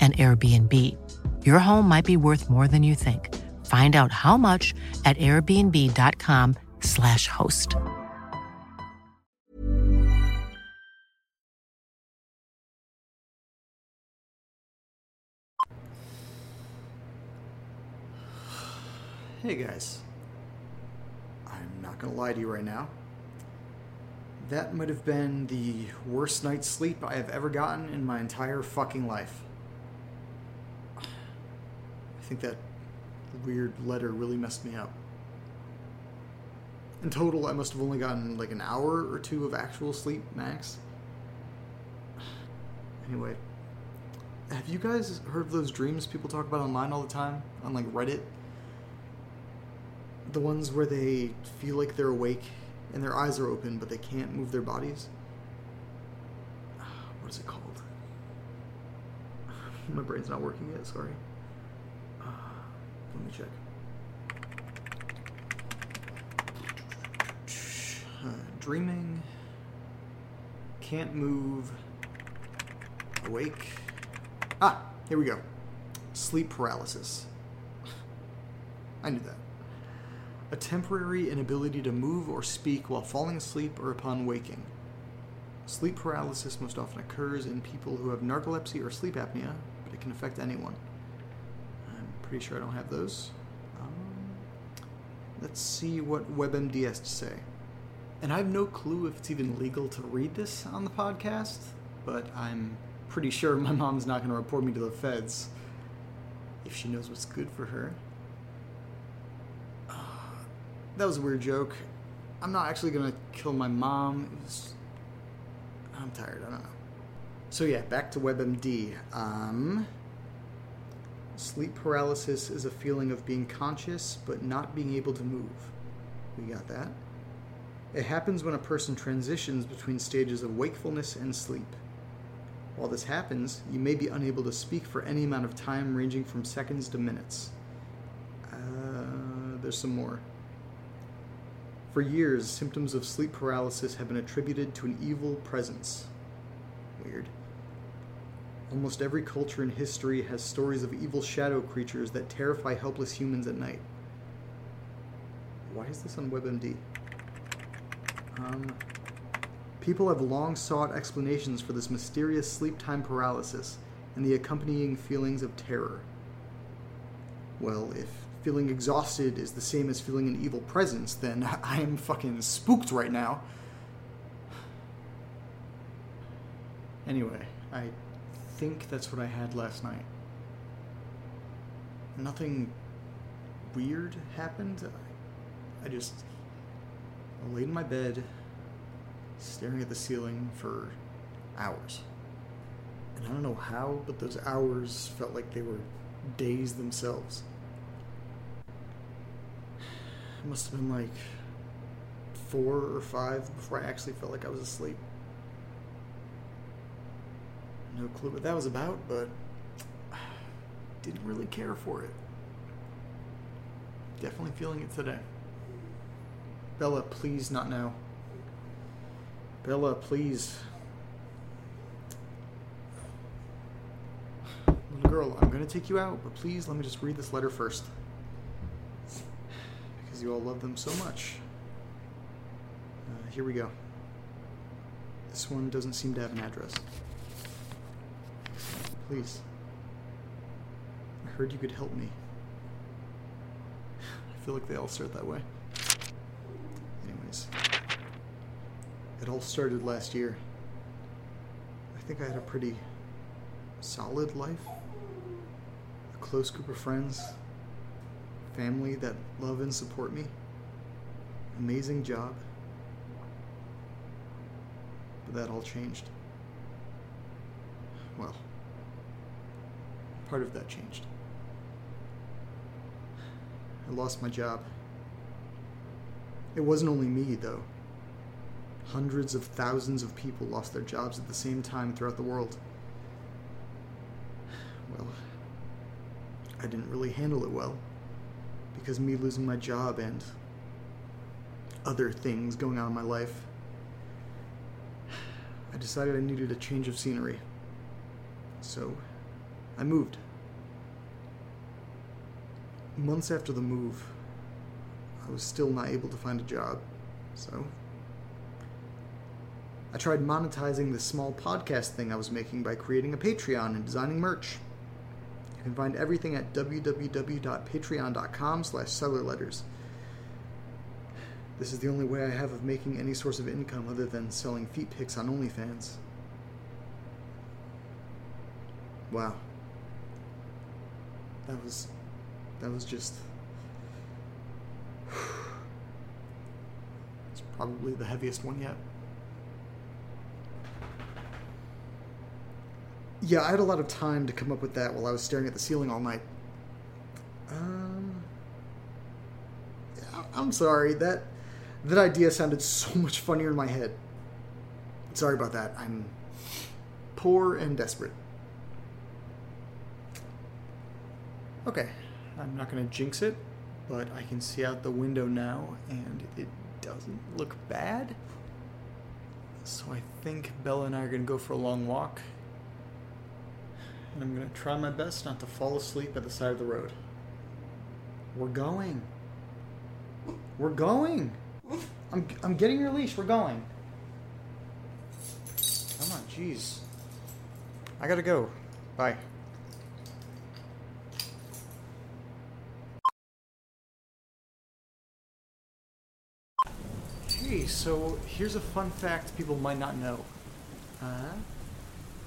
an Airbnb. Your home might be worth more than you think. Find out how much at airbnb.com/slash host. Hey guys. I'm not gonna lie to you right now. That might have been the worst night's sleep I have ever gotten in my entire fucking life. I think that weird letter really messed me up. In total, I must have only gotten like an hour or two of actual sleep max. Anyway, have you guys heard of those dreams people talk about online all the time? On like Reddit? The ones where they feel like they're awake and their eyes are open but they can't move their bodies? What is it called? My brain's not working yet, sorry. Let me check. Uh, dreaming, can't move, awake. Ah, here we go. Sleep paralysis. I knew that. A temporary inability to move or speak while falling asleep or upon waking. Sleep paralysis most often occurs in people who have narcolepsy or sleep apnea, but it can affect anyone. Pretty sure I don't have those. Um, let's see what WebMD has to say. And I have no clue if it's even legal to read this on the podcast, but I'm pretty sure my mom's not going to report me to the feds if she knows what's good for her. Uh, that was a weird joke. I'm not actually going to kill my mom. Was... I'm tired. I don't know. So, yeah, back to WebMD. Um, sleep paralysis is a feeling of being conscious but not being able to move. We got that. It happens when a person transitions between stages of wakefulness and sleep. While this happens, you may be unable to speak for any amount of time ranging from seconds to minutes. Uh, there's some more. For years, symptoms of sleep paralysis have been attributed to an evil presence. Weird. Almost every culture in history has stories of evil shadow creatures that terrify helpless humans at night. Why is this on WebMD? Um, people have long sought explanations for this mysterious sleep time paralysis and the accompanying feelings of terror. Well, if feeling exhausted is the same as feeling an evil presence, then I am fucking spooked right now. Anyway, I think that's what I had last night. Nothing weird happened. I just laid in my bed, staring at the ceiling for hours. And I don't know how, but those hours felt like they were days themselves. It must have been like four or five before I actually felt like I was asleep. No clue what that was about, but didn't really care for it. Definitely feeling it today. Bella, please not now. Bella, please. Little girl, I'm gonna take you out, but please let me just read this letter first. Because you all love them so much. Uh, here we go. This one doesn't seem to have an address. Please. I heard you could help me. I feel like they all start that way. Anyways. It all started last year. I think I had a pretty solid life. A close group of friends. Family that love and support me. Amazing job. But that all changed. Well, part of that changed. I lost my job. It wasn't only me, though. Hundreds of thousands of people lost their jobs at the same time throughout the world. Well, I didn't really handle it well. Because me losing my job and other things going on in my life, I decided I needed a change of scenery. So, I moved. Months after the move, I was still not able to find a job, so I tried monetizing the small podcast thing I was making by creating a Patreon and designing merch. You can find everything at www.patreon.com slash cellarletters. This is the only way I have of making any source of income other than selling feet pics on OnlyFans. Wow. That was that was just it's probably the heaviest one yet. Yeah, I had a lot of time to come up with that while I was staring at the ceiling all night. Um, I'm sorry that that idea sounded so much funnier in my head. Sorry about that. I'm poor and desperate. Okay, I'm not going to jinx it, but I can see out the window now, and it doesn't look bad. So I think Bella and I are going to go for a long walk. And I'm going to try my best not to fall asleep at the side of the road. We're going. We're going. I'm, I'm getting your leash. We're going. Come on, jeez. I gotta go. Bye. So here's a fun fact people might not know. Uh,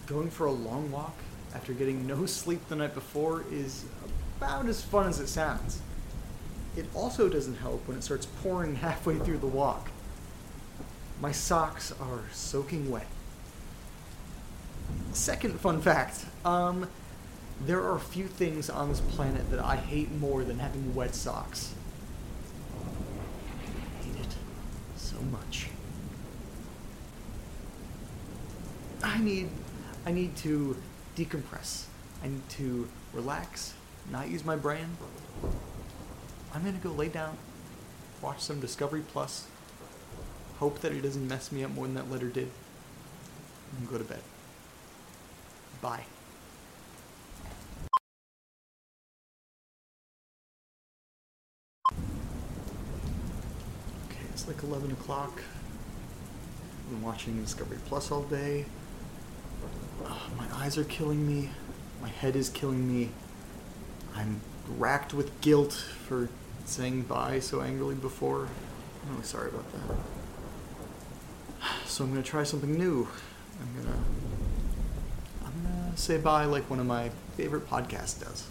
going for a long walk after getting no sleep the night before is about as fun as it sounds. It also doesn't help when it starts pouring halfway through the walk. My socks are soaking wet. Second fun fact um, there are a few things on this planet that I hate more than having wet socks. I hate it so much. I need I need to decompress. I need to relax, not use my brain. I'm gonna go lay down, watch some Discovery Plus, hope that it doesn't mess me up more than that letter did, and go to bed. Bye. Okay, it's like 11 o'clock. I've been watching Discovery Plus all day. My eyes are killing me. My head is killing me. I'm racked with guilt for saying bye so angrily before. I'm really sorry about that. So I'm gonna try something new. I'm gonna I'm gonna say bye like one of my favorite podcasts does.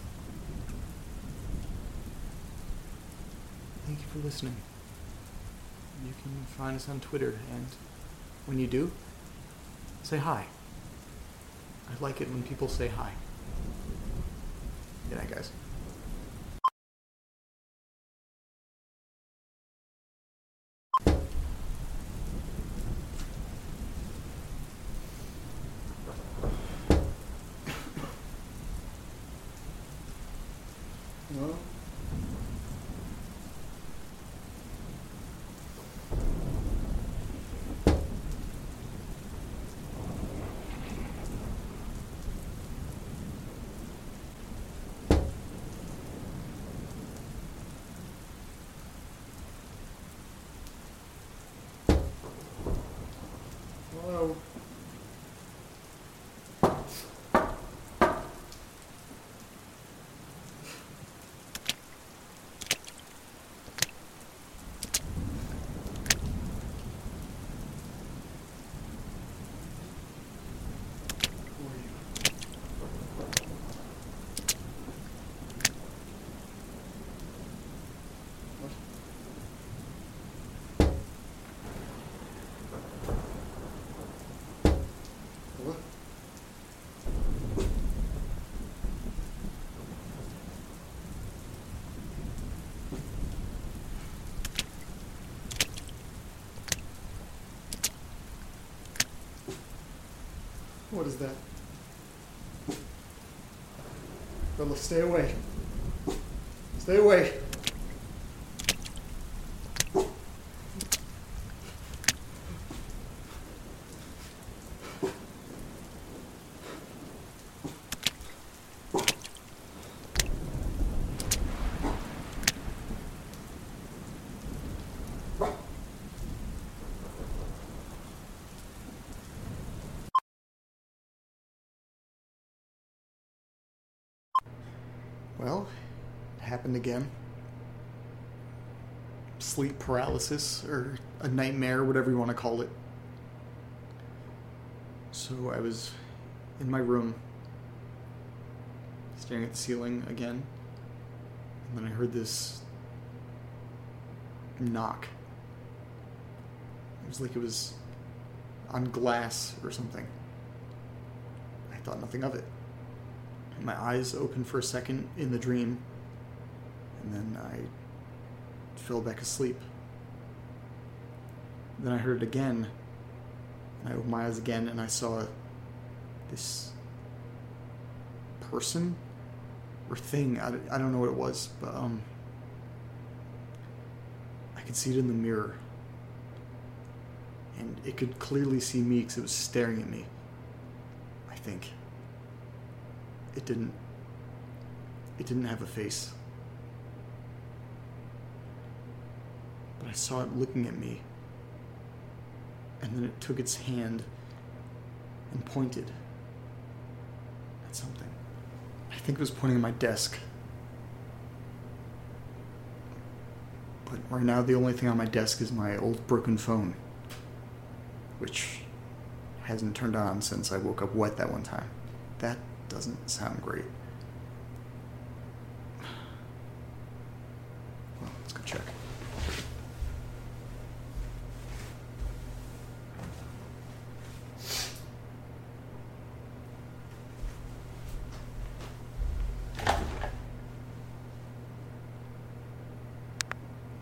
Thank you for listening you can find us on Twitter. And when you do, say hi. I like it when people say hi. Good night, guys. Well, Hello. What is that? Bella, stay away. Stay away. Well, it happened again. Sleep paralysis, or a nightmare, whatever you want to call it. So I was in my room, staring at the ceiling again, and then I heard this knock. It was like it was on glass or something. I thought nothing of it. My eyes opened for a second in the dream, and then I fell back asleep. Then I heard it again, and I opened my eyes again, and I saw this person or thing. I, I don't know what it was, but um, I could see it in the mirror, and it could clearly see me because it was staring at me. I think it didn't it didn't have a face but i saw it looking at me. And then it took its hand and pointed at something. I think it was pointing at my desk. But right now the only thing on my desk is my old broken phone which hasn't turned on since i woke up wet that one time. That doesn't sound great. Well, let's go check.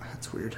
That's weird.